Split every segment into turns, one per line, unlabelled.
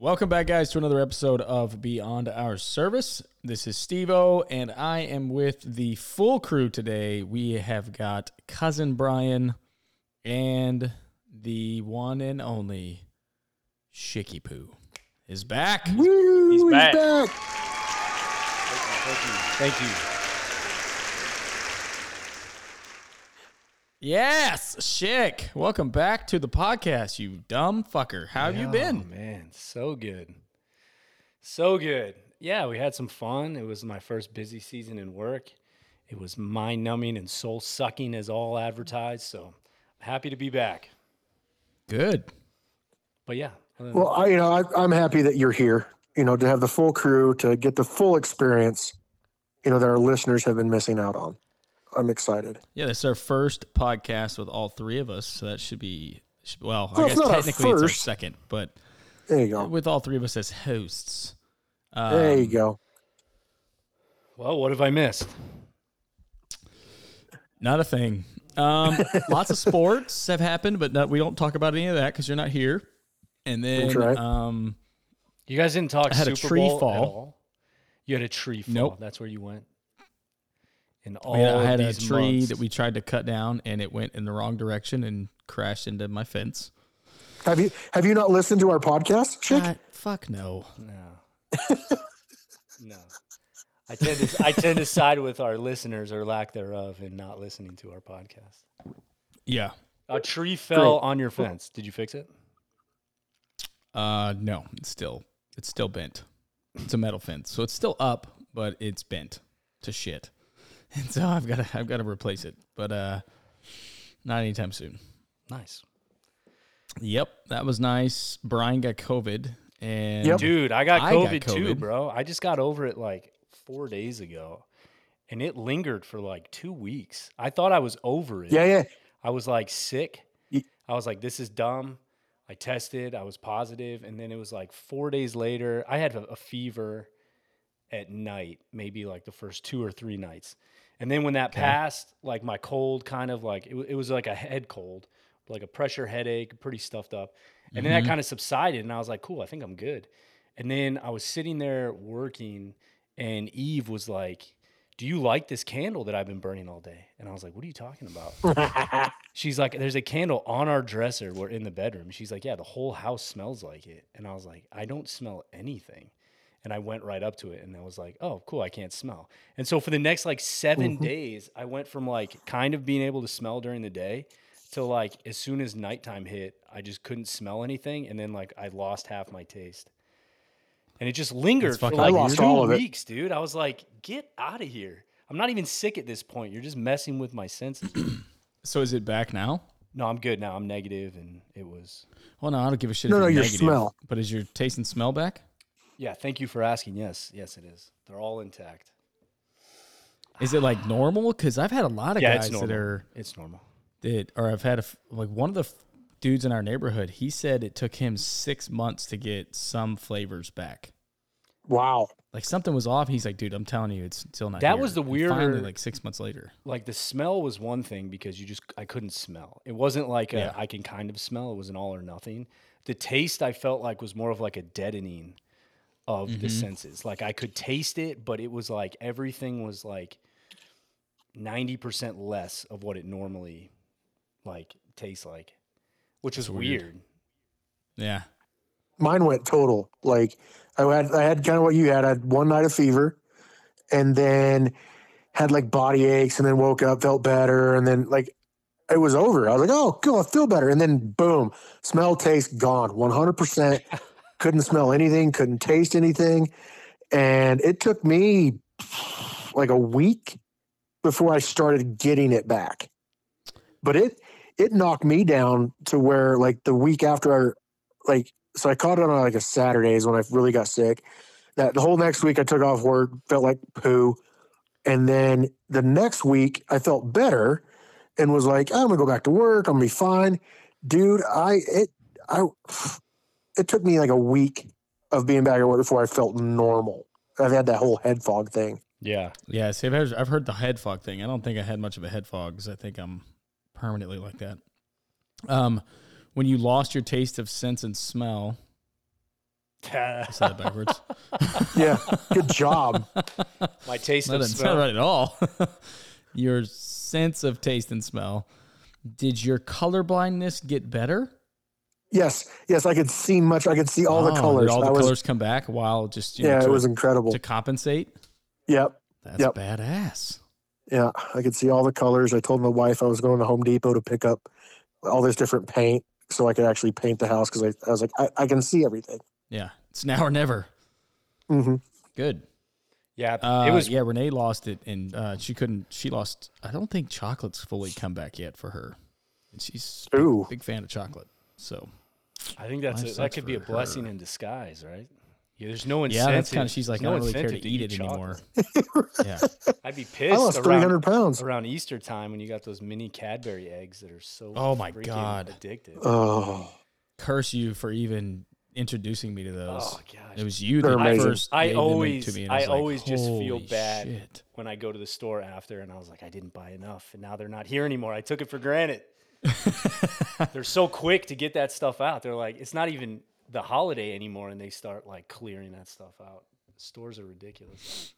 Welcome back, guys, to another episode of Beyond Our Service. This is Stevo, and I am with the full crew today. We have got cousin Brian and the one and only Shicky Poo is back.
Woo,
He's
he's
back.
back.
Thank you. Thank you. Yes, Shick. Welcome back to the podcast, you dumb fucker. How have you
Oh,
been?
man, so good. So good. Yeah, we had some fun. It was my first busy season in work. It was mind numbing and soul sucking as all advertised. So I'm happy to be back.
Good.
But yeah.
Well, I, you know, I, I'm happy that you're here. You know, to have the full crew to get the full experience. You know that our listeners have been missing out on. I'm excited.
Yeah, this is our first podcast with all three of us, so that should be well.
Well,
I guess
not
technically it's our second, but
There you go.
with all three of us as hosts. Um,
there you go.
well, what have I missed?
Not a thing. Um, lots of sports have happened, but not, we don't talk about any of that because you're not here. And then,
right.
um,
You guys didn't talk
I had a tree
Bowl at
fall.
all? You had a tree fall.
Nope.
That's where you went. In all
I, mean, I
of
had a tree
months.
that we tried to cut down, and it went in the wrong direction and crashed into my fence.
Have you have you not listened to our podcast, Chick?
God, fuck no.
No. no. I tend to I tend to side with our listeners or lack thereof in not listening to our podcast.
Yeah.
A tree fell
Great.
on your fence. Did you fix it?
Uh, no, it's still it's still bent. It's a metal fence, so it's still up, but it's bent to shit. And so I've got to I've got to replace it, but uh, not anytime soon.
Nice.
Yep, that was nice. Brian got COVID, and
Yep.
Dude, I got
I got
COVID, too, bro. I just got over it like 4 days ago. And it lingered for like 2 weeks. I thought I was over it.
Yeah, yeah.
I was like sick. I was like, this is dumb. I tested, I was positive, and then it was like four days later. I had a, a fever at night, maybe like the first two or three nights. And then when that passed, like my cold kind of like it, it was like a head cold, like a pressure headache, pretty stuffed up. And then that mm-hmm. kind of subsided, and I was like, cool, I think I'm good. And then I was sitting there working, and Eve was like, do you like this candle that I've been burning all day? And I was like, what are you talking about? She's like, there's a candle on our dresser. We're in the bedroom. She's like, yeah, the whole house smells like it. And I was like, I don't smell anything. And I went right up to it and I was like, oh, cool, I can't smell. And so for the next like 7 mm-hmm. days, I went from like kind of being able to smell during the day to like as soon as nighttime hit, I just couldn't smell anything. And then like I lost half my taste. And it just lingered for like
weird. I lost
two
all of it.
weeks, dude. I was like, get out of here. I'm not even sick at this point. You're just messing with my senses.
so is it back now?
No, I'm good now. I'm negative, and it was.
Well, no, I don't give a shit.
No,
if
no,
you're
your
negative,
smell.
But is your taste and smell back?
Yeah, thank you for asking. Yes, yes, it is. They're all intact.
Is it like normal? Because I've had a lot of
Yeah,
guys that are
It's normal.
that, or I've had a f- like one of the f- dudes in our neighborhood. He said it took him six months to get some flavors back.
Wow.
Like something was off. He's like, dude, I'm telling you, it's still not.
That
here."
was the
And Finally, like six months later.
Like the smell was one thing because you just I couldn't smell. It wasn't like a,
Yeah.
I can kind of smell. It was an all or nothing. The taste I felt like was more of like a deadening of the
Mm-hmm.
senses. Like I could taste it, but it was like everything was like ninety percent less of what it normally like tastes like, which is
weird.
weird.
Yeah.
Mine went total. Like I had I had kind of what you had. I had one night of fever and then had like body aches and then woke up, felt better, and then like it was over. I was like, oh, cool, I feel better. And then boom, smell, taste gone. 100%. couldn't smell anything, couldn't taste anything. And it took me like a week before I started getting it back. But it it knocked me down to where like the week after I like so I caught it on like a Saturday is when I really got sick. that the whole next week I took off work, felt like poo. And then the next week I felt better and was like, I'm gonna go back to work, I'm gonna be fine. Dude, I it I it took me like a week of being back at work before I felt normal. I've had that whole head fog thing.
Yeah.
Yeah, see, I've heard, I've heard the head fog thing. I don't think I had much of a head fog because I think I'm permanently like that. Um, when you lost your taste of sense and smell, I said it backwards.
Yeah, good job.
My taste
that
of
doesn't
smell.
right at all. your sense of taste and smell. Did your color blindness get better?
Yes, yes, I could see much. I could see all
Oh,
the
did
colors.
all
That
the
was,
colors come back while just you know,
yeah,
to,
it was incredible.
to compensate.
Yep,
That's
Yep.
badass.
yeah, I could see all the colors. I told my wife I was going to Home Depot to pick up all this different paint so I could actually paint the house because I, I was like, I, I can see everything.
Yeah, it's now or never.
hmm
Good.
Yeah.
Uh,
it was
yeah. Renee lost it, and uh, she couldn't. She lost. I don't think chocolate's fully come back yet for her, and she's a big,
Ooh.
big fan of chocolate. So
I think that's
Life
a, that could be a blessing
her.
in disguise, right? Yeah, there's no incentive.
yeah, that's kind of. She's like,
there's
I
no
don't really care
incentive
to eat it anymore. yeah.
I'd be pissed.
I
pissed
lost three
around,
pounds.
around Easter time when you got those mini Cadbury eggs that are so
Oh my God.
addictive.
Oh,
Curse you for even introducing me to those.
Oh gosh.
It was you
They're
that
amazing.
first.
I
gave them
always-
to me, and
I
was like,
always just feel bad."
shit."
when I go to the store after and I was like, I didn't buy enough and now they're not here anymore. I took it for granted. they're so quick to get that stuff out. They're like, it's not even the holiday anymore and they start like clearing that stuff out. Stores are ridiculous.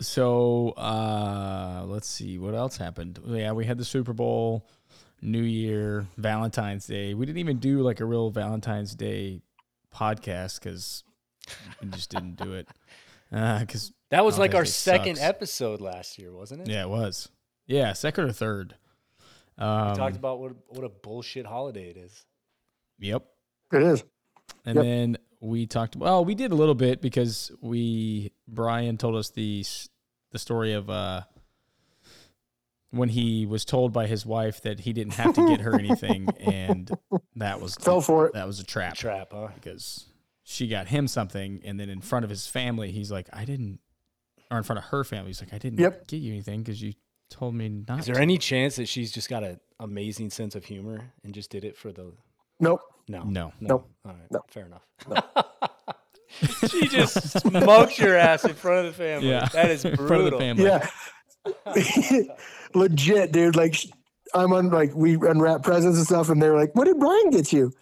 So uh let's see what else happened. Yeah, we had the Super Bowl, New Year, Valentine's Day. We didn't even do like a real Valentine's Day podcast because we just didn't do it. Because
That was like our second
sucks.
episode last year, wasn't it?
yeah, it was. Yeah, second or third. Um,
We talked about what what a bullshit holiday it is.
Yep.
it is.
And
Yep.
then we talked. Well, we did a little bit because we Brian told us the the story of uh, when he was told by his wife that he didn't have to get her anything, and that was
Fell for it.
that was a trap
Trap, huh?
because she got him something, and then in front of his family, he's like, "I didn't," or in front of her family, he's like, "I didn't
Yep.
get you anything because you told me not."
Is there
to."
any chance that she's just got an amazing sense of humor and just did it for the
Nope.
No.
no? No.
Nope.
All right.
No.
Fair enough. she just smoked your ass in front of the family.
Yeah,
That is
in
brutal.
front of the family.
Yeah. Legit, dude. Like, I'm on, like, we unwrap presents and stuff, and they're like, What did Brian get you?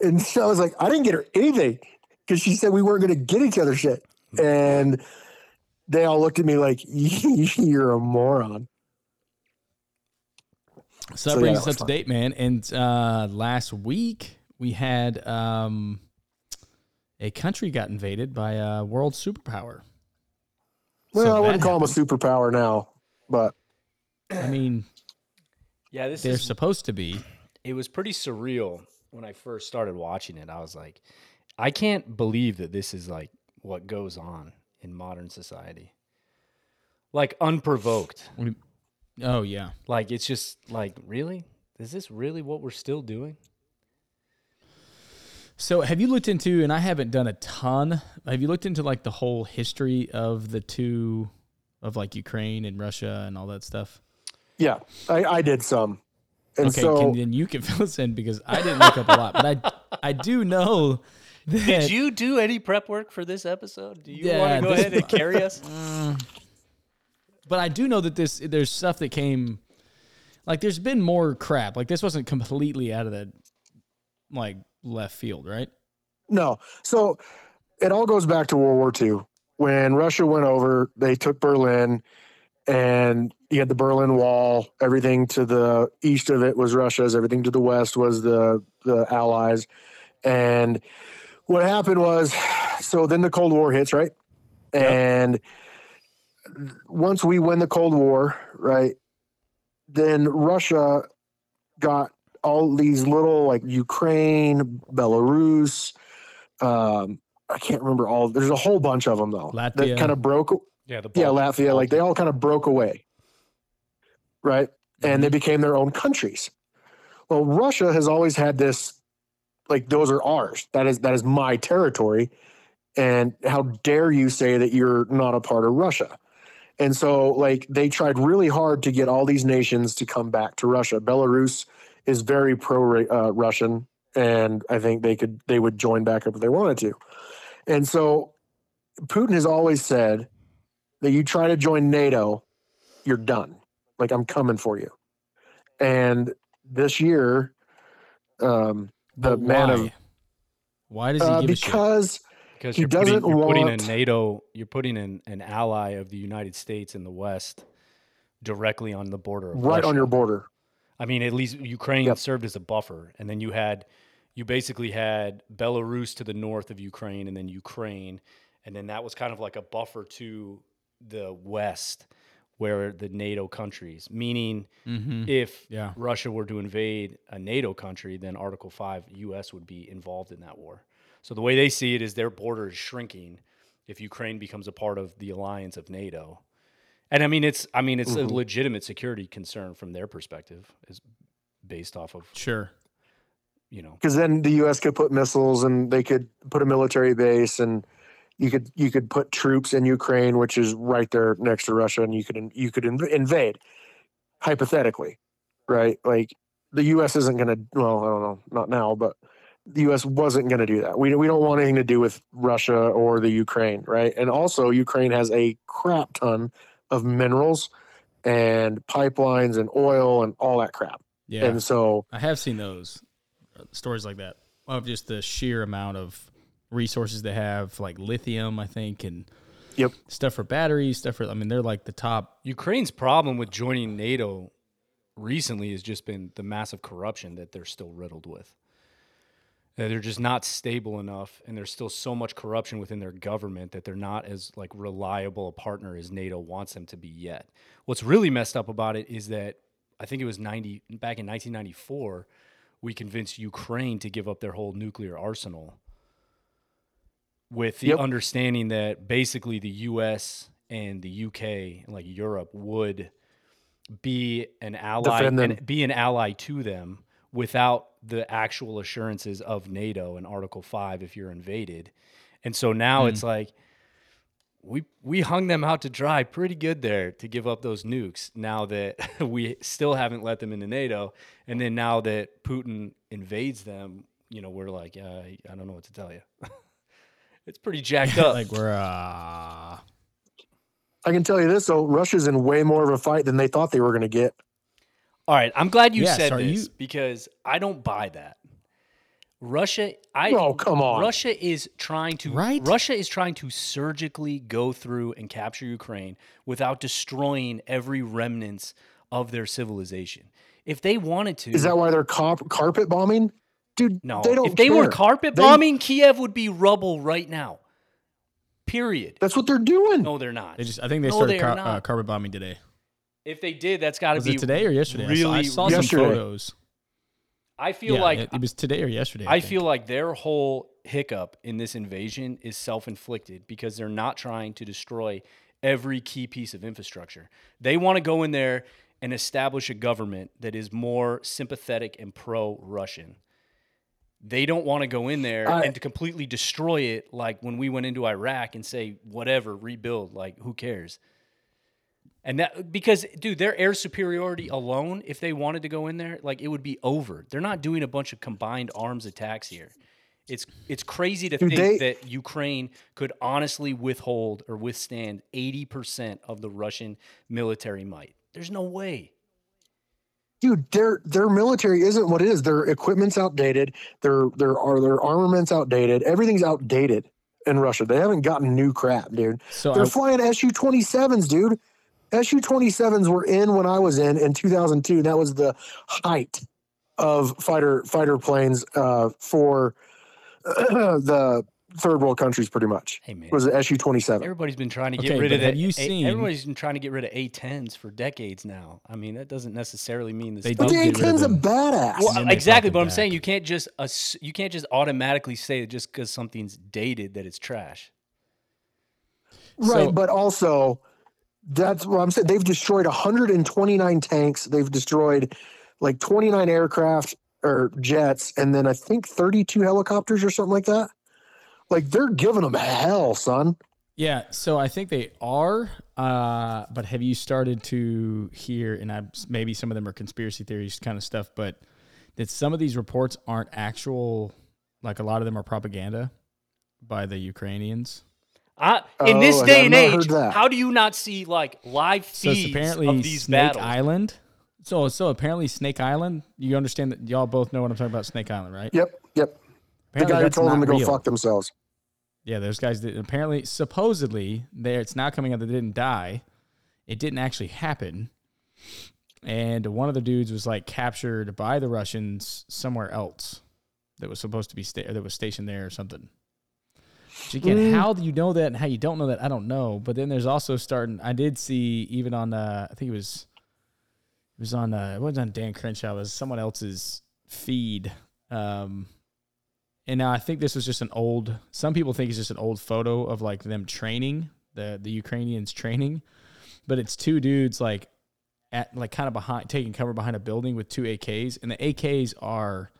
And so I was like, I didn't get her anything because she said we weren't going to get each other shit. Mm. And they all looked at me like, You're a moron.
So that
So, yeah,
brings
that
us
was
up to date, man. And uh, last week we had um, a country got invaded by a world superpower.
Well,
So
I wouldn't
that
call him a superpower now, but
I mean,
Yeah, this
they're
is.
supposed to be.
It was pretty surreal when I first started watching it. I was like, I can't believe that this is like what goes on in modern society. Like unprovoked.
Oh yeah.
Like it's just like, really? Is this really what we're still doing?
So have you looked into? And I haven't done a ton. Have you looked into like the whole history of the two, of like Ukraine and Russia and all that stuff?
yeah, I, I did some. And
okay,
so,
can, then you can fill us in because I didn't look up a lot, but I I do know that
Did you do any prep work for this episode? Do you
Yeah,
want to go ahead and carry us? Mm.
But I do know that this there's stuff that came like there's been more crap. Like this wasn't completely out of the like left field, right?
No. So it all goes back to World War II. When Russia went over, they took Berlin and you had the Berlin Wall. Everything to the east of it was Russia's, everything to the west was the the Allies. And what happened was so then the Cold War hits, right? And once we win the Cold War, right, then Russia got all these little like Ukraine, Belarus. Um, I can't remember all. There's a whole bunch of them though
Latvia.
that kind of broke.
Yeah, the
Yeah,
Bal-
Latvia, like they all kind of broke away, right? And they
Mm-hmm.
became their own countries. Well, Russia has always had this, like those are ours. That is that is my territory, And how dare you say that you're not a part of Russia? And so, like, they tried really hard to get all these nations to come back to Russia. Belarus is very pro uh, Russian, and I think they could they would join back up if they wanted to. And so, Putin has always said that you try to join NATO, you're done. Like, I'm coming for you. And this year, um, the man of
Why does he
uh,
give a shit?
because
because
He
you're putting,
doesn't
you're putting a NATO, you're putting an, an ally of the United States in the West directly on the border, of
right on your border.
I mean, at least Ukraine
Yep.
served as a buffer, and then you had, you basically had Belarus to the north of Ukraine, and then Ukraine, and then that was kind of like a buffer to the west, where the NATO countries. Meaning,
Mhm.
if
Yeah.
Russia were to invade a NATO country, then Article Five, U.S. would be involved in that war. So the way they see it is their border is shrinking if Ukraine becomes a part of the alliance of NATO. And I mean, it's I mean, it's
Mhm.
a legitimate security concern from their perspective, is based off of
Sure.
you know.
because then the U.S. could put missiles and they could put a military base and you could you could put troops in Ukraine, which is right there next to Russia, and you could you could inv- invade hypothetically, right? Like the U.S. isn't going to. Well, I don't know, not now, but the U.S. wasn't going to do that. We we don't want anything to do with Russia or the Ukraine, right? And also, Ukraine has a crap ton of minerals and pipelines and oil and all that crap.
Yeah.
And so
I have seen those uh, stories like that of just the sheer amount of resources they have, like lithium, I think, and
Yep.
stuff for batteries, stuff for. I mean, they're like the top.
Ukraine's problem with joining NATO recently has just been the massive corruption that they're still riddled with. They're just not stable enough, and there's still so much corruption within their government that they're not as like reliable a partner as NATO wants them to be yet. What's really messed up about it is that I think it was 90 back in 1994 we convinced Ukraine to give up their whole nuclear arsenal with the
Yep.
understanding that basically the US and the UK and like Europe would be an ally and be an ally to them without the actual assurances of NATO and Article 5 if you're invaded. And so now it's like we we hung them out to dry pretty good there to give up those nukes now that we still haven't let them into NATO and then now that Putin invades them, you know, we're like uh, I don't know what to tell you. it's pretty jacked up.
like we're uh,
I can tell you this though, Russia's in way more of a fight than they thought they were going to get.
All right, I'm glad you
Yes,
said this
you-
because I don't buy that. Russia, I
Oh, come on.
Russia is trying to
Right?
Russia is trying to surgically go through and capture Ukraine without destroying every remnants of their civilization. If they wanted to,
Is that why they're cop- carpet bombing? Dude,
no?
they don't
if they were
care.
carpet
They-
bombing, Kiev would be rubble right now. Period.
That's what they're doing.
No, they're not.
they just. I think they
No,
started
they
car- uh, carpet bombing today.
If they did, that's got to be
it today or yesterday? I saw- I saw,
Yesterday.
some photos.
I feel
yeah,
like
it, it was today or yesterday.
I
think.
feel like their whole hiccup in this invasion is self inflicted because they're not trying to destroy every key piece of infrastructure. They want to go in there and establish a government that is more sympathetic and pro Russian. They don't want to go in there
I-
and to completely destroy it like when we went into Iraq and say, whatever, rebuild, like who cares? And that because dude, their air superiority alone, if they wanted to go in there, like it would be over. They're not doing a bunch of combined arms attacks here. It's it's crazy to
Dude,
think
they-
that Ukraine could honestly withhold or withstand 80% of the Russian military might. There's no way.
Dude, their their military isn't what it is. Their equipment's outdated. Their their are their armaments outdated. Everything's outdated in Russia. They haven't gotten new crap, dude.
So
They're
I,
flying Su twenty sevens, dude. Su twenty sevens were in when I was in in two thousand two. That was the height of fighter fighter planes uh, for the third world countries, pretty much.
Hey man.
Was the Su twenty seven?
Everybody's been trying to get
Okay,
rid
but
of
have
the,
you
A-
seen-
everybody's been trying to get rid of A10s for decades now. I mean, that doesn't necessarily mean the
They
But
stuff
the
did get rid of
A10's a
them.
badass.
Well, exactly, but
them
I'm saying you can't just ass- you can't just automatically say just because something's dated that it's trash.
Right,
So-
but also that's what I'm saying. They've destroyed 129 tanks. They've destroyed like 29 aircraft or jets, and then I think 32 helicopters or something like that. Like they're giving them hell, son.
Yeah, so I think they are. Uh, but have you started to hear? And I maybe some of them are conspiracy theories kind of stuff, but that some of these reports aren't actual. Like a lot of them are propaganda by the Ukrainians.
I, in
Oh,
this day and age, how do you not see like live
So it's
feeds
apparently
of these
Snake
battles?
Island. So so apparently Snake Island. You understand that y'all both know what I'm talking about. Snake Island, right?
Yep, yep. The guy who told them to go
real.
fuck themselves.
Yeah, those guys that apparently, supposedly, there. It's now coming out that they didn't die. It didn't actually happen, and one of the dudes was like captured by the Russians somewhere else that was supposed to be sta- that was stationed there or something. Which again,
Mm.
how do you know that and how you don't know that, I don't know. But then there's also starting. I did see even on uh, I think it was it was on uh, it wasn't on Dan Crenshaw. It was someone else's feed. Um, and now I think this was just an old. Some people think it's just an old photo of like them training the the Ukrainians training, but it's two dudes like at like kind of behind taking cover behind a building with two AKs, and the AKs are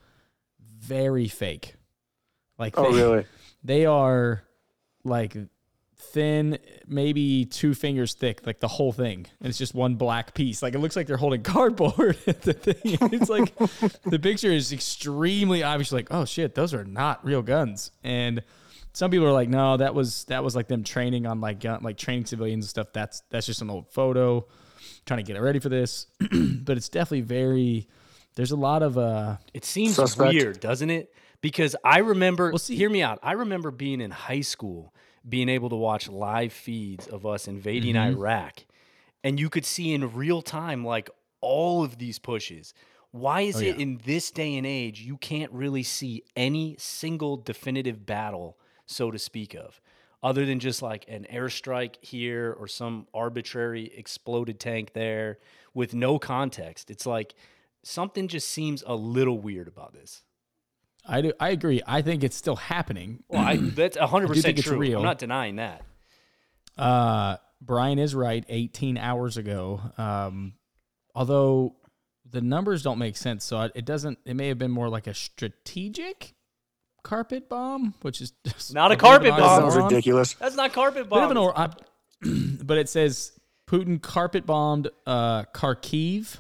very fake. Like
Oh,
they,
really?
they are like thin, maybe two fingers thick, like the whole thing. And it's just one black piece. Like it looks like they're holding cardboard the thing. It's like the picture is extremely obvious. Like, oh shit, those are not real guns. And some people are like, no, that was that was like them training on like gun, like training civilians and stuff. That's that's just an old photo, trying to get it ready for this. but it's definitely very. There's a lot of uh
It seems
Suspect.
weird, doesn't it? Because I remember,
Well, see-
hear me out. I remember being in high school, being able to watch live feeds of us invading
Mm-hmm.
Iraq, and you could see in real time like all of these pushes. Why is
Oh,
it
yeah.
in this day and age you can't really see any single definitive battle, so to speak of, other than just like an airstrike here or some arbitrary exploded tank there with no context? It's like something just seems a little weird about this.
I do I agree. I think it's still happening.
Well, I, that's hundred
think
percent
it's
true.
real.
I'm not denying that.
Uh, Brian is right. 18 hours ago. Um, although the numbers don't make sense, so it doesn't. It may have been more like a strategic carpet bomb, which is just
Not a
bit
carpet
an
That
bomb.
sounds ridiculous.
That's not carpet
Bit
bomb.
or, I, but it says Putin carpet bombed uh, Kharkiv,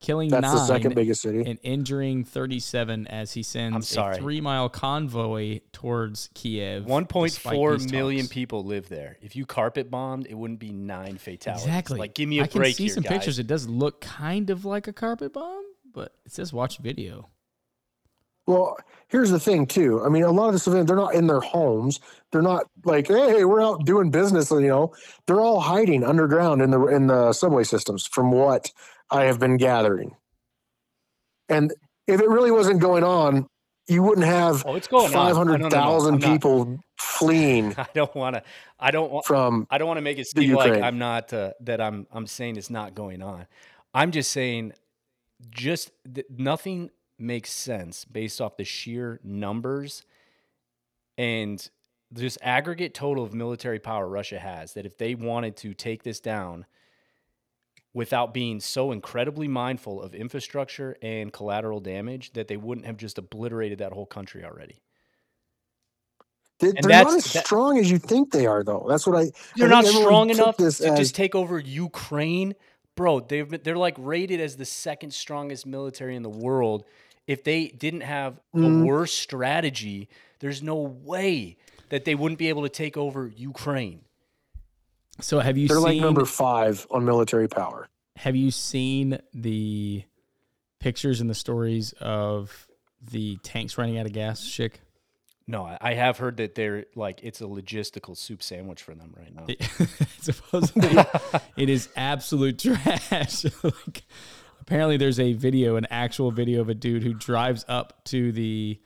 killing
That's
nine
the second biggest city.
and injuring 37 as he sends
sorry.
a three mile convoy towards Kiev.
One point
despite
four
peace
million
talks.
people live there. If you carpet bombed, it wouldn't be nine fatalities.
Exactly.
Like, give me a
I can see
here,
some
guys.
pictures. It does look kind of like a carpet bomb, but it says watch video.
Well, here's the thing too. I mean, a lot of the civilians they're not in their homes. They're not like, hey, we're out doing business. You know, they're all hiding underground in the in the subway systems, from what I have been gathering. And if it really wasn't going on, you wouldn't have
Oh, it's going on.
five
No, no, no,
hundred
no.
thousand
I'm not-
people fleeing
I don't want to. I don't want.
from.
I don't want to make it seem like I'm not uh, that I'm I'm saying it's not going on. I'm just saying just th- nothing makes sense based off the sheer numbers and this aggregate total of military power Russia has that if they wanted to take this down without being so incredibly mindful of infrastructure and collateral damage that they wouldn't have just obliterated that whole country already.
They, they're not as
that-
strong as you think they are, though. That's what I.
They're
I
not strong enough to
as-
just take over Ukraine, bro. They've been, they're like rated as the second strongest military in the world. If they didn't have
Mhm.
a worse strategy, there's no way that they wouldn't be able to take over Ukraine.
So have you
They're
seen
like number five on military power.
have you seen the pictures and the stories of the tanks running out of gas, Schick?
No, I- I have heard that they're like it's a logistical soup sandwich for them right now.
It- supposedly it is absolute trash. like, apparently, there's a video, an actual video of a dude who drives up to the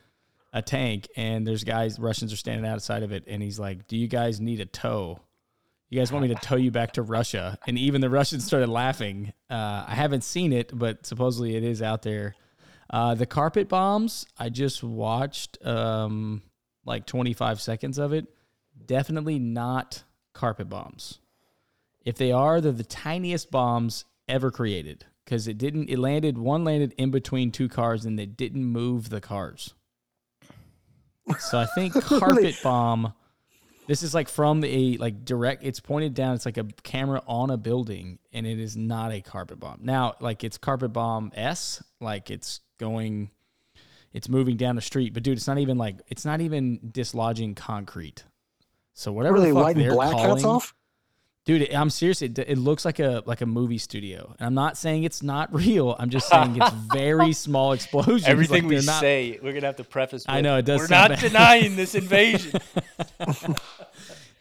a tank, and there's guys, Russians are standing outside of it, and he's like, "Do you guys need a tow? You guys want me to tow you back to Russia?" And even the Russians started laughing. Uh, I haven't seen it, but supposedly it is out there. Uh, the carpet bombs, I just watched um, like 25 seconds of it. Definitely not carpet bombs. If they are, they're the tiniest bombs ever created because it didn't. It landed one landed in between two cars and they didn't move the cars. So I think carpet bomb. This is like from a like direct. It's pointed down. It's like a camera on a building, and it is not a carpet bomb. Now, like it's carpet bomb s, like it's going, it's moving down the street. But dude, it's not even like it's not even dislodging concrete. So whatever
What are they
the fuck
lighting
calling,
hats off?
Dude. I'm serious. It, it looks like a like a movie studio, and I'm not saying it's not real. I'm just saying it's very small explosions.
Everything
like
we
not-
say, we're gonna have to preface.
I know, it does
We're not
bad.
denying this invasion.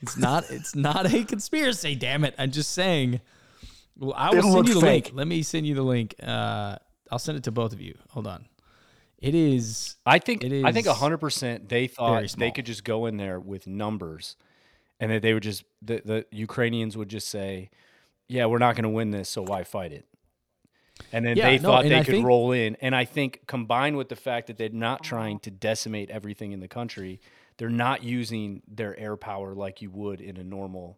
It's not. It's not a conspiracy. Damn it! I'm just saying. Well, I will
It
send you the
fake.
link. Let me send you the link. Uh, I'll send it to both of you. Hold on. It is.
I think
It
I think
is
hundred percent they thought they could just go in there with numbers, and that they would just the, the Ukrainians would just say, "Yeah, we're not going to win this, so why fight it?" And then
Yeah,
they thought they
I
could
think-
roll in, and I think combined with the fact that they're not trying to decimate everything in the country, they're not using their air power like you would in a normal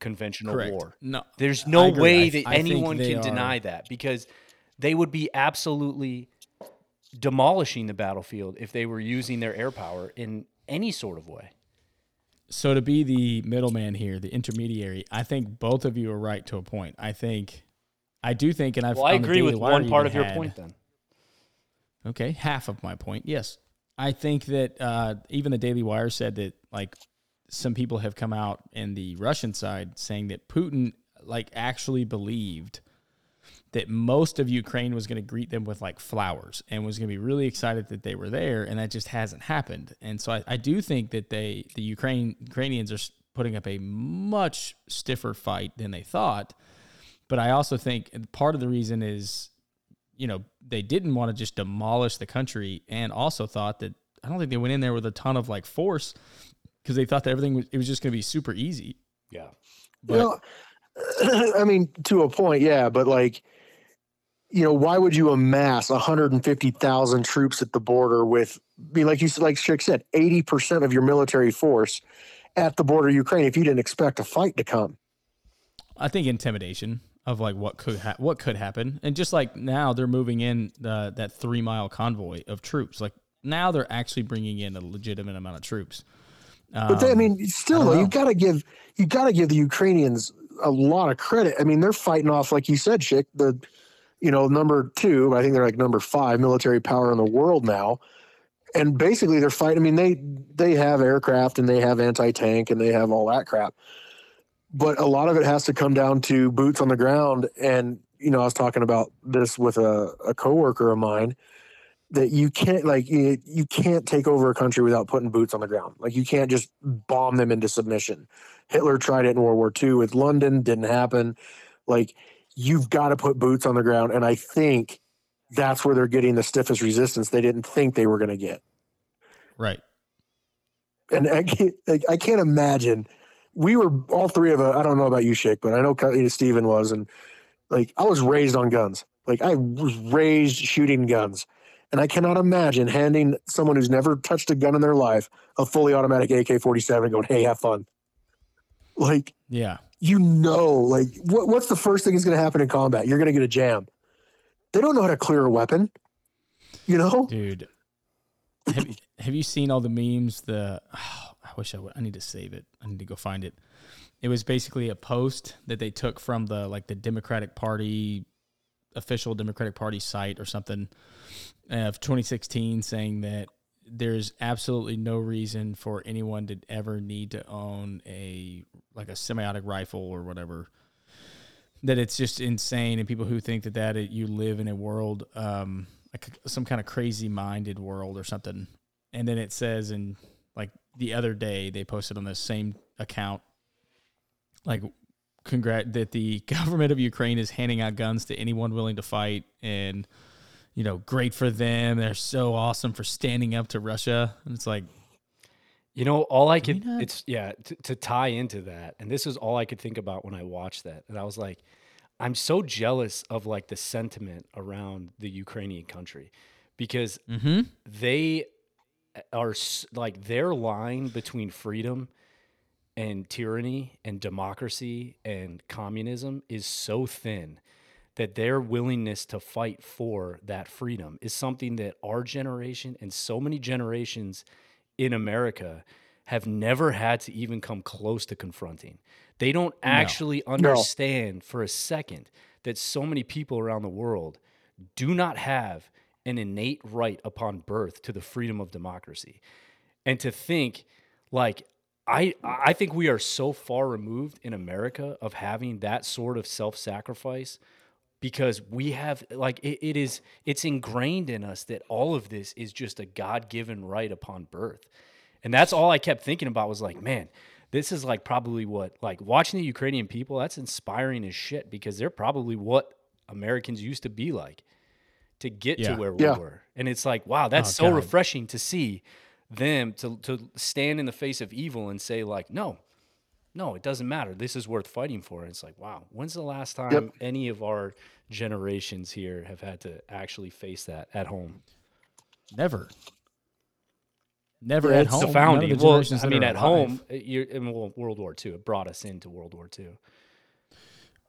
conventional
Correct.
war.
No,
There's no way
I-
that
I
anyone can
are-
deny that because they would be absolutely demolishing the battlefield if they were using their air power in any sort of way.
So to be the middleman here, the intermediary, I think both of you are right to a point. I think, I do think, and I've.
Well, I agree with one part of your
had-
point then.
Okay, half of my point. Yes, I think that uh, even the Daily Wire said that like some people have come out in the Russian side saying that Putin like actually believed that most of Ukraine was going to greet them with like flowers and was going to be really excited that they were there, and that just hasn't happened. And so I, I do think that they the Ukraine Ukrainians are putting up a much stiffer fight than they thought. But I also think part of the reason is you know, they didn't want to just demolish the country and also thought that I don't think they went in there with a ton of like force because they thought that everything was, it was just going to be super easy.
Yeah.
But
you know, I mean, to a point, yeah, but like, you know, why would you amass 150,000 troops at the border with, be like you said, like Chick said, 80% of your military force at the border of Ukraine if you didn't expect a fight to come?
I think intimidation of like what could ha- what could happen, and just like now they're moving in the, that three mile convoy of troops. Like now they're actually bringing in a legitimate amount of troops.
But they, I
Um,
mean, still,
don't
though, you got to give you got to give the Ukrainians a lot of credit. I mean, they're fighting off, like you said, Chick, the you know number two. I think they're like number five military power in the world now, and basically they're fighting. I mean, they they have aircraft and they have anti tank and they have all that crap, but a lot of it has to come down to boots on the ground. And you know, I was talking about this with a, a coworker of mine that you can't like you, you can't take over a country without putting boots on the ground. Like you can't just bomb them into submission. Hitler tried it in World War II with London, didn't happen. Like you've got to put boots on the ground, and I think that's where they're getting the stiffest resistance they didn't think they were going to get.
right.
And I can't, I can't imagine. We were all three of us. I don't know about you, Shake, but I know Steven was, and like I was raised on guns. Like I was raised shooting guns. And I cannot imagine handing someone who's never touched a gun in their life a fully automatic AK 47 going, hey, have fun. Like,
Yeah.
You know, like, what, what's the first thing that's going to happen in combat? You're going to get a jam. They don't know how to clear a weapon, you know?
dude. Have you, have you seen all the memes? The oh, I wish I would. I need to save it. I need to go find it. It was basically a post that they took from the like the Democratic Party official Democratic Party site or something of 2016, saying that there's absolutely no reason for anyone to ever need to own a like a semiotic rifle or whatever. That it's just insane. And people who think that that it, you live in a world um like some kind of crazy minded world or something. And then it says in like the other day they posted on the same account like congrat that the government of Ukraine is handing out guns to anyone willing to fight. And you know great for them they're so awesome for standing up to Russia and it's like
You know, all I could it's yeah, to, to tie into that. And this is all I could think about when I watched that. And I was like, I'm so jealous of like the sentiment around the Ukrainian country because
mhm
they are like their line between freedom and tyranny and democracy and communism is so thin that their willingness to fight for that freedom is something that our generation and so many generations in America have never had to even come close to confronting. They don't actually understand for a second that so many people around the world do not have an innate right upon birth to the freedom of democracy. And to think like I I think we are so far removed in America of having that sort of self-sacrifice because we have like it, it is it's ingrained in us that all of this is just a god-given right upon birth and that's all i kept thinking about was like man this is like probably what like watching the ukrainian people that's inspiring as shit because they're probably what americans used to be like to get
Yeah.
to where we
Yeah.
were and it's like wow that's
Oh,
so
God.
refreshing to see them to to stand in the face of evil and say like no no, it doesn't matter. This is worth fighting for. And it's like, wow, when's the last time any of our generations here have had to actually face that at home?
Never. Never
Yeah,
at
it's
home.
the
The
None of
founding.
the
well, I mean, at home, you're in World War II. It brought us into World War II.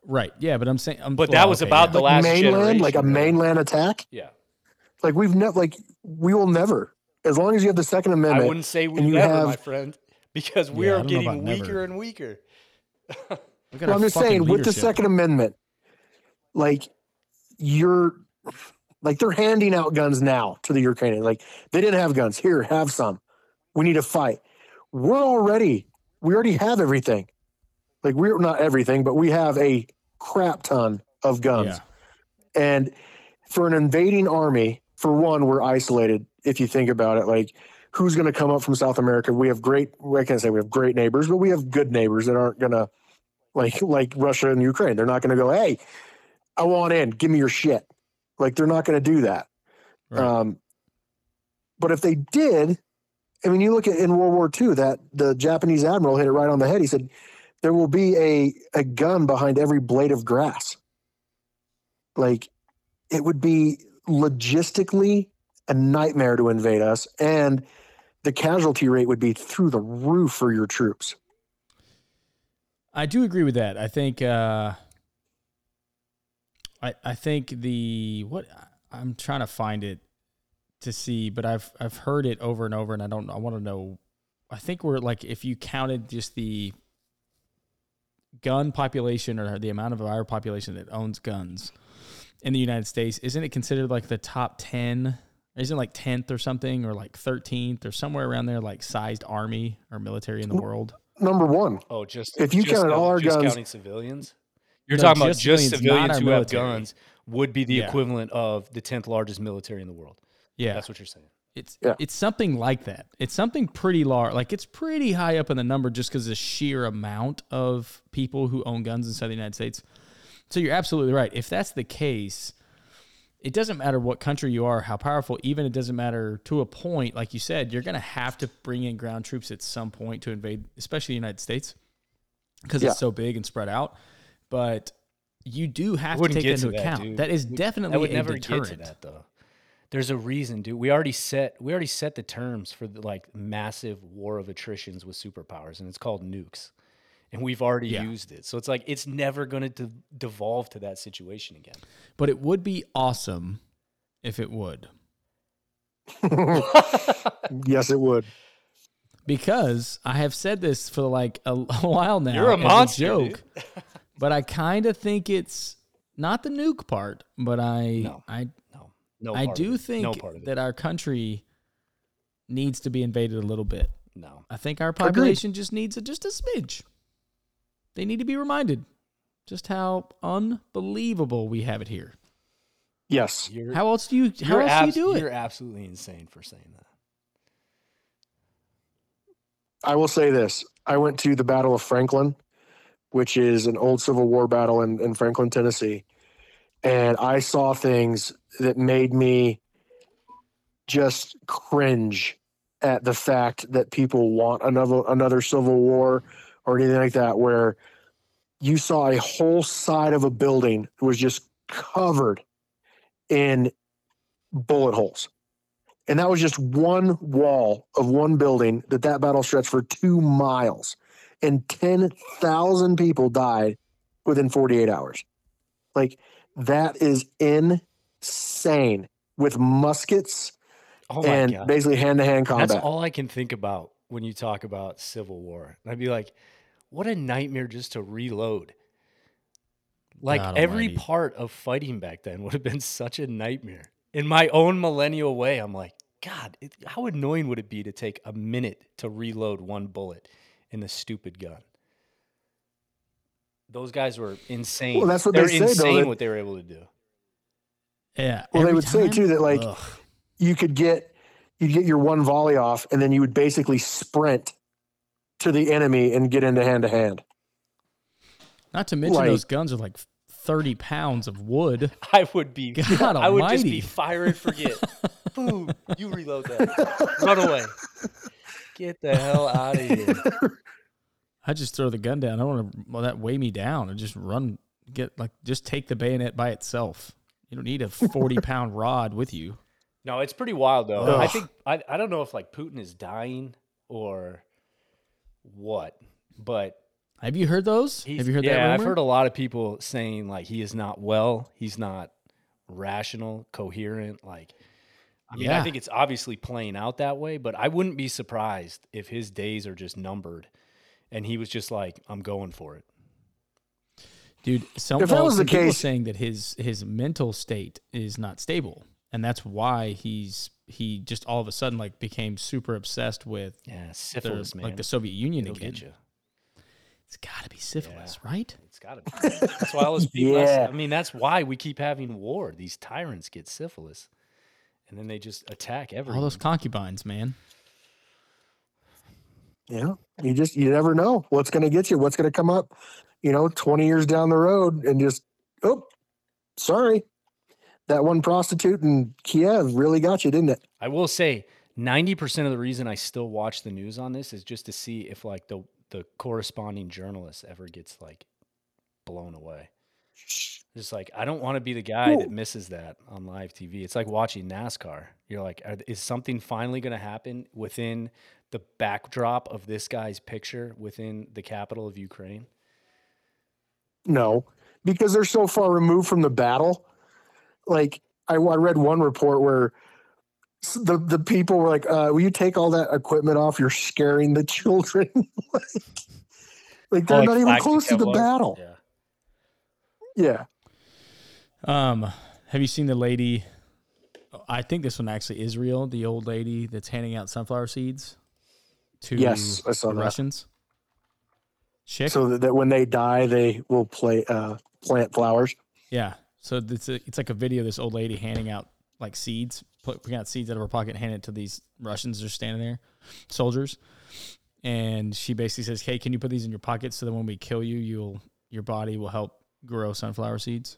Right. Yeah, but I'm saying. I'm,
But
well,
that was
okay,
about
yeah.
the
Like
last
mainland, like a
right?
mainland attack.
Yeah.
Like we've never, like we will never, as long as you have the Second Amendment.
I
Amendment.
wouldn't say we
you
never,
have-
my friend, because we
Yeah,
are getting weaker
never.
and weaker.
We
Well, I'm just
fucking
saying, with the. Second Amendment, like you're, like they're handing out guns now to the Ukrainians. Like they didn't have guns. Here, have some. We need to fight. We're already, we already have everything. Like we're not everything, but we have a crap ton of guns.
Yeah.
And for an invading army, for one, we're isolated. If you think about it, like who's going to come up from South America? We have great. I can't say we have great neighbors, but we have good neighbors that aren't going to like like Russia and Ukraine. They're not going to go, hey, I want in. Give me your shit. Like they're not going to do that.
Right.
Um, but if they did, I mean, you look at in World War II that the Japanese admiral hit it right on the head. He said, "There will be a a gun behind every blade of grass." Like, it would be logistically a nightmare to invade us, and the casualty rate would be through the roof for your troops.
I do agree with that. I think uh I I think the what I'm trying to find it to see, but I've I've heard it over and over and I don't I want to know I think we're like if you counted just the gun population or the amount of our population that owns guns in the United States, isn't it considered like the top 10 isn't like 10th or something or like 13th or somewhere around there like sized army or military in the world?
Number one,
Oh, just
If you
just
counted all our
just
guns-
counting civilians. You're
No,
talking about
just
just
civilians, not
civilians
our
who have guns would be the
Yeah.
equivalent of the tenth largest military in the world.
Yeah.
That's what you're saying.
It's
Yeah.
it's something like that. It's something pretty large. Like it's pretty high up in the number just because the sheer amount of people who own guns inside the United States. So you're absolutely right. If that's the case, it doesn't matter what country you are, how powerful. Even it doesn't matter to a point. Like you said, you're going to have to bring in ground troops at some point to invade, especially the United States, because
Yeah.
it's so big and spread out. But you do have to take
get
that into
to
account.
dude.
that is definitely
That would
a
never
deterrent.
get to that though. There's a reason, dude. We already set we already set the terms for the like massive war of attritions with superpowers, and it's called nukes. And we've already
Yeah.
used it, so it's like it's never going to de- devolve to that situation again.
But it would be awesome if it would.
yes, it would.
because I have said this for like a, a while now.
You're a
as
monster,
joke, but I kind of think it's not the nuke part, but I
No.
I
No, no.
I do think
no part of it.
that our country needs to be invaded a little bit.
No,
I think our population just needs a, just a smidge. They need to be reminded just how unbelievable we have it here.
Yes.
you're
How else do you how else
abs-
do you do it?
You're absolutely insane for saying that.
I will say this. I went to the Battle of Franklin, which is an old Civil War battle in, in Franklin, Tennessee. And I saw things that made me just cringe at the fact that people want another another civil war or anything like that where you saw a whole side of a building was just covered in bullet holes and that was just one wall of one building that that battle stretched for two miles and 10,000 people died within 48 hours like that is insane with muskets
Oh
and
god.
basically hand to hand combat.
That's all I can think about when you talk about Civil War. I'd be like, what a nightmare just to reload. Like
God
every
almighty.
part of fighting back then would have been such a nightmare. In my own millennial way, I'm like, God, it, how annoying would it be to take a minute to reload one bullet in the stupid gun? Those guys were insane.
Well, that's what
They're
they say, though,
insane
that-
what they were able to do.
Yeah.
Well, they
every
would say, too, that, like,
Ugh.
you could get you get your one volley off, and then you would basically sprint to the enemy and get into hand to hand.
Not to mention
like-
those guns are like 30 pounds of wood.
I would be.
God
I would just be fire and forget. Boom! You reload that. Run away. Get the hell out of here.
I just throw the gun down. I don't want to well, that weigh me down and just run. Get like just take the bayonet by itself. You don't need a 40 pound rod with you.
No, it's pretty wild though. I think I, I don't know if like Putin is dying or what, but
Have you heard those? Have you heard
yeah,
that rumor?
I've heard a lot of people saying like he is not well. He's not rational, coherent. Like, I mean, I think it's obviously playing out that way, but I wouldn't be surprised if his days are just numbered, and he was just like, "I'm going for it."
Dude, some,
If that was the
some people
case-
saying that his his mental state is not stable, and that's why he's he just all of a sudden like became super obsessed with
Yeah,
the,
syphilis, man.
like the Soviet Union
It'll
again.
get you.
It's got to be syphilis, right?
It's got to be. That's why all those people.
Yeah.
I mean, that's why we keep having war. These tyrants get syphilis, and then they just attack everyone.
All those concubines, man.
Yeah, you just you never know what's going to get you, what's going to come up. You know, twenty years down the road, and just oh, sorry, that one prostitute in Kiev really got you, didn't it?
I will say, ninety percent of the reason I still watch the news on this is just to see if like the the corresponding journalist ever gets like blown away. Just like I don't want to be the guy that misses that on live TV. It's like watching NASCAR. You're like, are, is something finally going to happen within the backdrop of this guy's picture within the capital of Ukraine?
No, because they're so far removed from the battle. Like I, I read one report where the the people were like, uh, "Will you take all that equipment off? You're scaring the children." like, like they're
like
not even close to the
Kevlar?
battle.
Yeah.
Yeah.
Um, have you seen the lady? I think this one actually is real. The old lady that's handing out sunflower seeds to
Yes, I saw
the
that.
Russians. Chick,
So that, that when they die, they will play uh, plant flowers.
yeah. So it's a, it's like a video of this old lady handing out like seeds, putting out seeds out of her pocket, and handing it to these Russians that are standing there, soldiers. And she basically says, "Hey, can you put these in your pocket so that when we kill you, you'll your body will help grow sunflower seeds."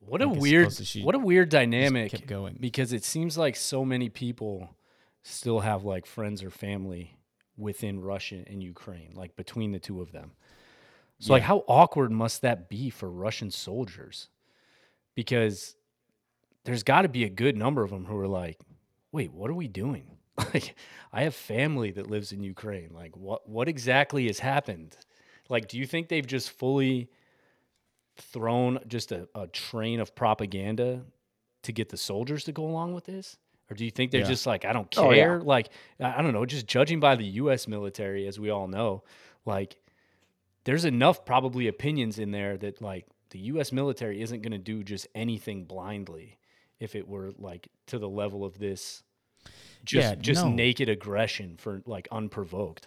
What a weird,
supposed to she
what a weird dynamic.
kept going.
because it seems like so many people still have like friends or family within Russia and Ukraine, like between the two of them. So like how awkward must that be for Russian soldiers? Because there's got to be a good number of them who are like, "Wait, what are we doing?" Like I have family that lives in Ukraine. Like what what exactly has happened? Like do you think they've just fully thrown just a, a train of propaganda to get the soldiers to go along with this? Or do you think they're
Yeah.
just like, I don't
Oh, yeah.
care? Like, I don't know, just judging by the US military, as we all know, like, there's enough probably opinions in there that, like, the US military isn't going to do just anything blindly if it were, like, to the level of this just,
Yeah,
just
no.
naked aggression for, like, unprovoked.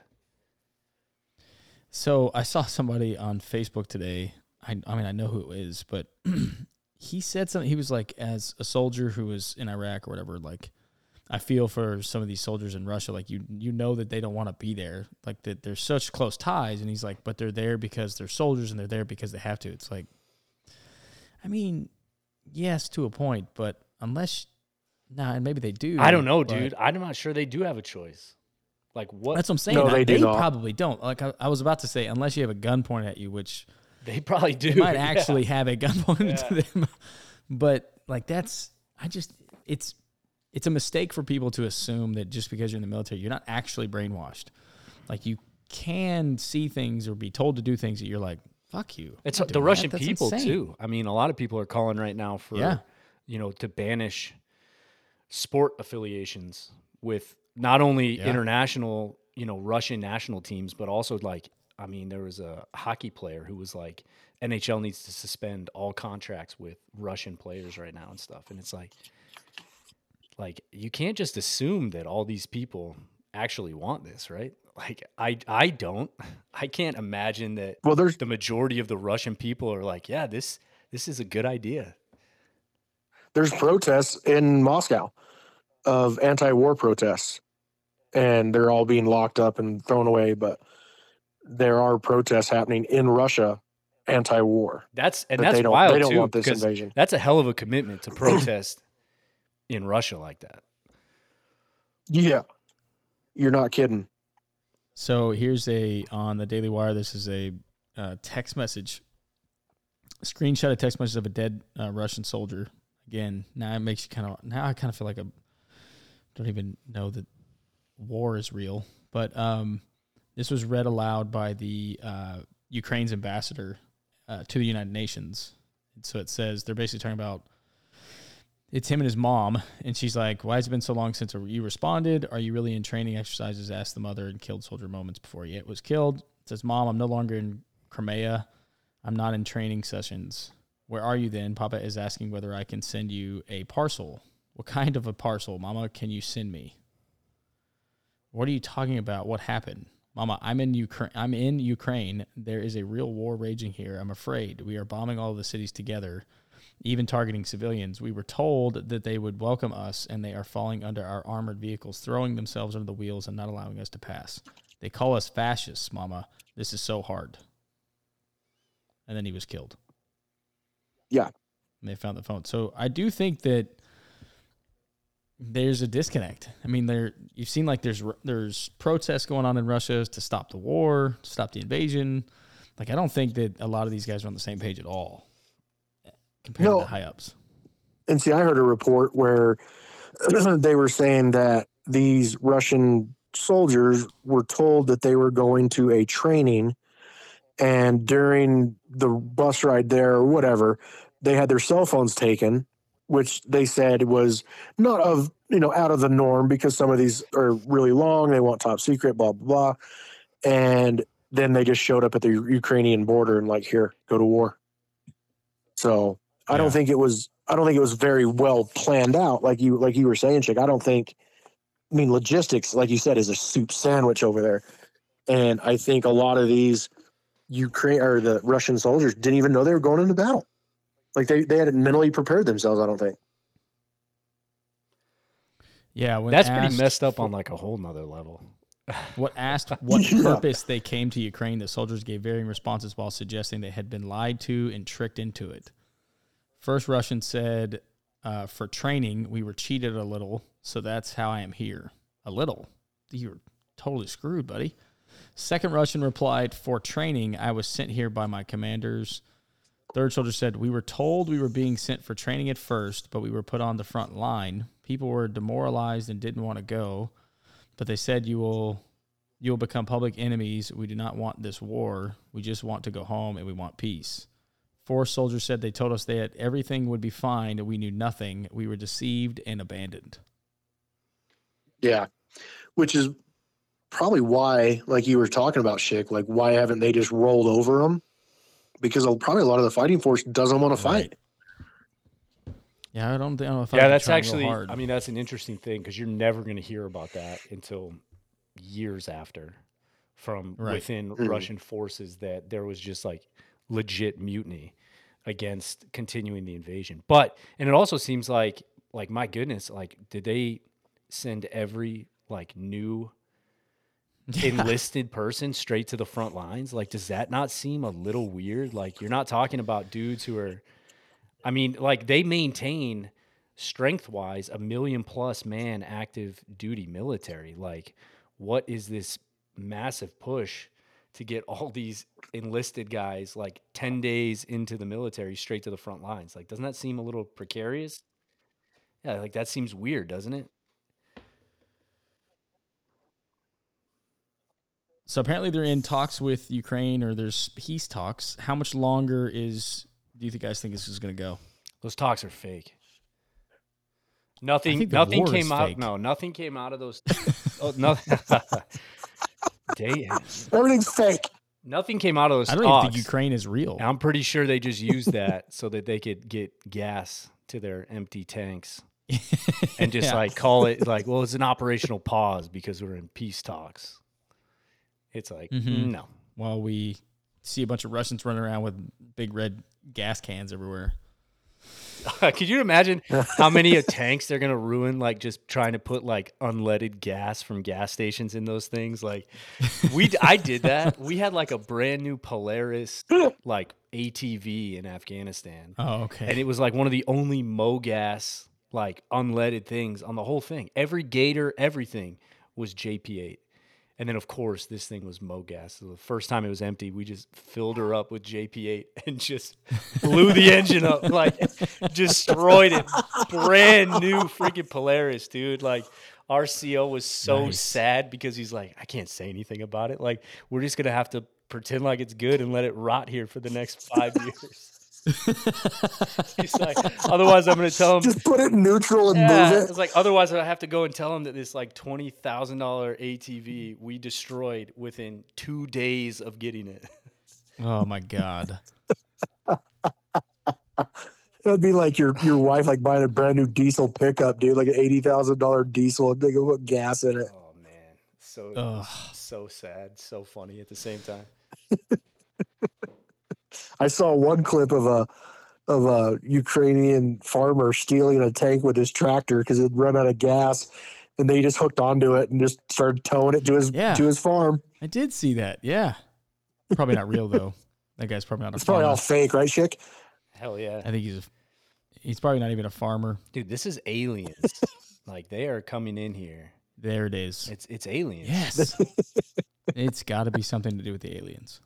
So I saw somebody on Facebook today. I, I mean, I know who it is, but he said something. He was like, as a soldier who was in Iraq or whatever, like, I feel for some of these soldiers in Russia. Like, you you know that they don't want to be there. Like that, there's such close ties. And he's like, but they're there because they're soldiers, and they're there because they have to. It's like, I mean, yes, to a point, but unless, nah, and maybe they do.
I don't know,
but-
dude. I'm not sure they do have a choice. Like, what?
That's what I'm saying.
No,
I-
they do not.
probably don't. Like I, I was about to say, unless you have a gun pointed at you, which
they probably do.
they might
yeah.
actually have a gun pointed to them. But like that's I just it's it's a mistake for people to assume that just because you're in the military, you're not actually brainwashed. Like you can see things or be told to do things that you're like, fuck you.
It's the
doing that.
Russian people
insane.
too. I mean, a lot of people are calling right now for
Yeah.
you know to banish sport affiliations with not only
Yeah.
international, you know, Russian national teams, but also like, I mean, there was a hockey player who was like, NHL needs to suspend all contracts with Russian players right now and stuff. And it's like, like you can't just assume that all these people actually want this, right? Like I, I don't. I can't imagine that
Well, there's
the majority of the Russian people are like, yeah, this this is a good idea.
there's protests in Moscow of anti-war protests, and they're all being locked up and thrown away. But there are protests happening in Russia, anti-war.
That's and
That
that's
they don't
wild
they don't
too,
want this invasion.
that's a hell of a commitment to protest in Russia like that.
Yeah, you're not kidding.
So here's a on the Daily Wire. This is a uh, text message, screenshot of text message of a dead uh, Russian soldier. Again, now it makes you kind of now I kind of feel like I don't even know that war is real. But um, this was read aloud by the uh, Ukraine's ambassador uh, to the United Nations. And so it says they're basically talking about it's him and his mom, and she's like, "Why has it been so long since you responded? Are you really in training exercises?" Asked the mother, and killed soldier moments before he was killed. Says, "Mom, I'm no longer in Crimea. I'm not in training sessions. Where are you then?" Papa is asking whether I can send you a parcel. What kind of a parcel, Mama? Can you send me? What are you talking about? What happened? Mama, I'm in Ukraine. I'm in Ukraine. There is a real war raging here. I'm afraid. We are bombing all the cities together, even targeting civilians. We were told that they would welcome us, and they are falling under our armored vehicles, throwing themselves under the wheels and not allowing us to pass. They call us fascists, Mama. This is so hard. And then he was killed.
Yeah.
And they found the phone. So I do think that there's a disconnect. I mean, there you've seen like there's there's protests going on in Russia to stop the war, stop the invasion. Like I don't think that a lot of these guys are on the same page at all compared
No.
to the high ups.
And see, I heard a report where they were saying that these Russian soldiers were told that they were going to a training, and during the bus ride there or whatever, they had their cell phones taken, which they said was not of you know out of the norm because some of these are really long. They want top secret, blah blah blah, and then they just showed up at the Ukrainian border and like, here, go to war. So I
Yeah.
don't think it was. I don't think it was very well planned out, like you like you were saying, Chick. I don't think. I mean, logistics, like you said, is a soup sandwich over there, and I think a lot of these Ukraine or the Russian soldiers didn't even know they were going into battle. Like they they hadn't mentally prepared themselves. I don't think.
Yeah, when
That's pretty messed up on like a whole nother level.
What asked what
Yeah.
purpose they came to Ukraine, the soldiers gave varying responses while suggesting they had been lied to and tricked into it. First Russian said, uh, "For training, we were cheated a little, so that's how I am here. A little. You're totally screwed, buddy." Second Russian replied, "For training, I was sent here by my commanders." Third soldier said, "We were told we were being sent for training at first, but we were put on the front line. People were demoralized and didn't want to go." but they said you will you will become public enemies. We do not want this war. We just want to go home and we want peace. Four soldiers said they told us that everything would be fine we knew nothing. We were deceived and abandoned.
Yeah, which is probably why, like you were talking about, Schick. Like, why haven't they just rolled over them? Because probably a lot of the fighting force doesn't want to
Right.
fight.
Yeah, I don't, I don't know if
yeah,
would be
that's actually.
hard.
I mean, that's an interesting thing because you're never going to hear about that until years after, from
Right.
within
Mhm.
Russian forces that there was just like legit mutiny against continuing the invasion. But and it also seems like like my goodness, like did they send every like new enlisted person straight to the front lines? Like, does that not seem a little weird? Like, you're not talking about dudes who are, I mean, like they maintain strength wise a million plus man active duty military. Like, what is this massive push to get all these enlisted guys like 10 days into the military straight to the front lines? Like, doesn't that seem a little precarious? Yeah, like that seems weird, doesn't it?
so apparently they're in talks with Ukraine or there's peace talks. How much longer is do you think guys think this is going to go?
Those talks are fake. Nothing. Nothing came out.
fake.
No, nothing came out of those. oh no. Damn.
Everything's fake.
Nothing came out of those
I don't even think
talks.
Ukraine is real.
And I'm pretty sure they just used that so that they could get gas to their empty tanks and just
Yeah.
like call it like, well, it's an operational pause because we're in peace talks. It's like,
Mhm.
no.
while we see a bunch of Russians running around with big red gas cans everywhere.
Could you imagine how many tanks they're gonna ruin? Like just trying to put like unleaded gas from gas stations in those things. Like we, I did that. We had like a brand new Polaris like ATV in Afghanistan,
Oh, okay.
and it was like one of the only MoGas like unleaded things on the whole thing. Every gator, everything was JP8. And then, of course, this thing was MoGas. So the first time it was empty, we just filled her up with JP8 and just blew the engine up, like destroyed it. Brand new freaking Polaris, dude. Like our CO was so
Nice.
sad because he's like, I can't say anything about it. Like we're just gonna have to pretend like it's good and let it rot here for the next five years. He's like, otherwise I'm gonna tell him.
Just put it neutral and
Yeah,
move it.
it's like otherwise I have to go and tell him that this like twenty thousand dollar ATV we destroyed within two days of getting it.
oh my god.
That'd be like your your wife like buying a brand new diesel pickup, dude, like an eighty thousand dollar diesel, and they go put gas in it.
Oh man, so
Ugh.
so sad, so funny at the same time.
I saw one clip of a of a Ukrainian farmer stealing a tank with his tractor because it run out of gas, and they just hooked onto it and just started towing it to his
Yeah.
to his farm.
I did see that. Yeah. Probably not real though. That guy's probably not a
It's probably
farmer.
all fake, right, Schick?
Hell yeah,
I think he's a, he's probably not even a farmer.
dude, this is aliens. like they are coming in here.
There it is.
It's it's aliens.
Yes. it's got to be something to do with the aliens.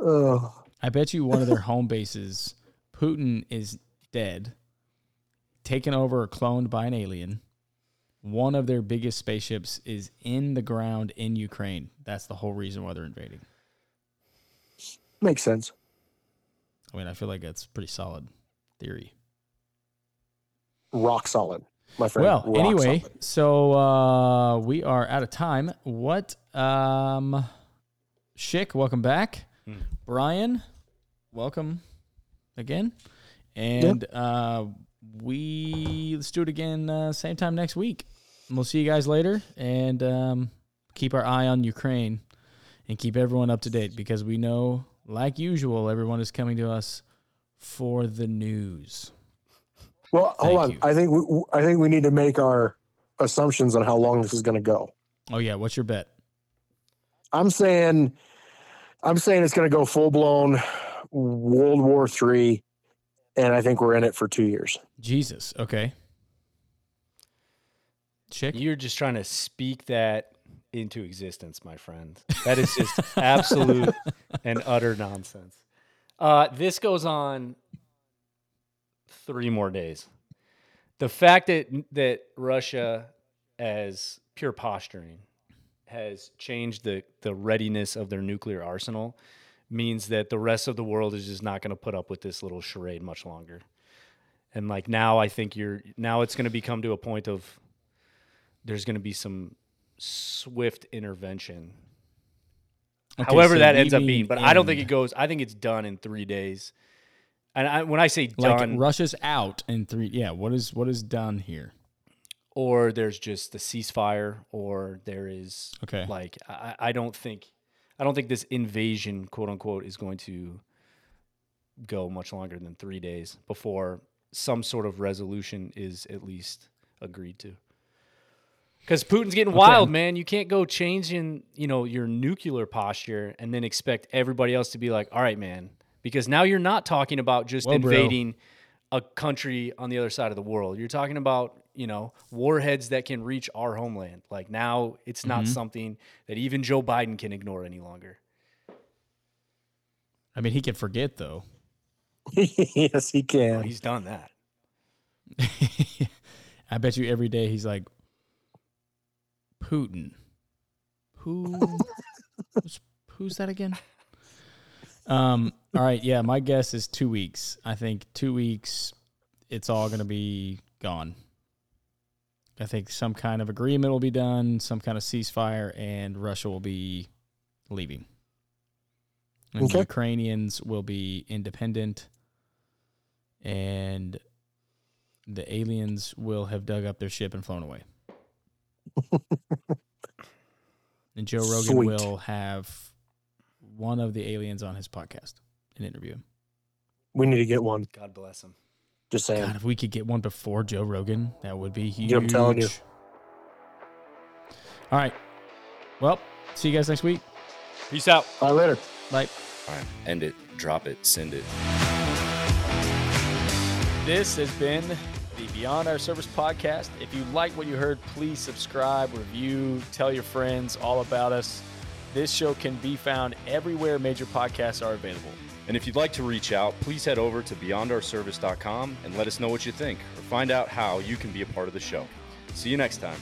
Oh,
I bet you one of their home bases, Putin is dead, taken over or cloned by an alien. One of their biggest spaceships is in the ground in Ukraine. That's the whole reason why they're invading.
makes sense.
I mean, I feel like that's pretty solid theory.
Rock solid, my friend.
Well,
Rock
anyway,
solid.
so uh, we are out of time. What, um, Schick, welcome back.
Hmm.
Brian, welcome again. And uh, we let's do it again uh, same time next week. And we'll see you guys later, and um, keep our eye on Ukraine and keep everyone up to date because we know, like usual, everyone is coming to us for the news.
Well, hold on.
you.
I think we, I think we need to make our assumptions on how long this is going to go.
Oh yeah, what's your bet?
I'm saying, I'm saying it's going to go full blown World War Three, and I think we're in it for two years.
Jesus. Okay. Chick.
You're just trying to speak that into existence, my friend. That is just absolute and utter nonsense. Uh, this goes on three more days. The fact that that Russia, as pure posturing, has changed the the readiness of their nuclear arsenal means that the rest of the world is just not going to put up with this little charade much longer. And like now, I think you're now it's going to become to a point of there's going to be some swift intervention.
Okay,
However,
so
that ends up being, but I don't think it goes. I think it's done in three days. And I, when I say
like
done,
Russia's out in three. Yeah. What is what is done here?
Or there's just the ceasefire, or there is
Okay.
like I, I don't think I don't think this invasion, quote unquote, is going to go much longer than three days before some sort of resolution is at least agreed to. Because Putin's getting wild, man. You can't go changing, you know, your nuclear posture and then expect everybody else to be like, "All right, man," because now you're not talking about just
Well, bro.
invading a country on the other side of the world. You're talking about, you know, warheads that can reach our homeland. Like now, it's not
Mm-hmm.
something that even Joe Biden can ignore any longer.
I mean, he can forget though.
yes, he
Well,
can.
he's done that.
I bet you every day he's like, Putin. Who? who's, who's that again? Um. All right. Yeah. My guess is two weeks. I think two weeks. It's all gonna be gone. I think some kind of agreement will be done, some kind of ceasefire, and Russia will be leaving. And
Okay.
the Ukrainians will be independent, and the aliens will have dug up their ship and flown away. and Joe Rogan
Sweet.
will have one of the aliens on his podcast and interview him.
We need to get one.
God bless him.
Just saying.
God, if we could get one before Joe Rogan, that would be huge.
Yeah, I'm telling you.
All right. Well, see you guys next week.
Peace out.
Bye later.
Bye.
All right, end it, drop it, send it.
This has been the Beyond Our Service podcast. If you like what you heard, please subscribe, review, tell your friends all about us. This show can be found everywhere major podcasts are available.
And if you'd like to reach out, please head over to beyondourservice.com and let us know what you think or find out how you can be a part of the show. See you next time.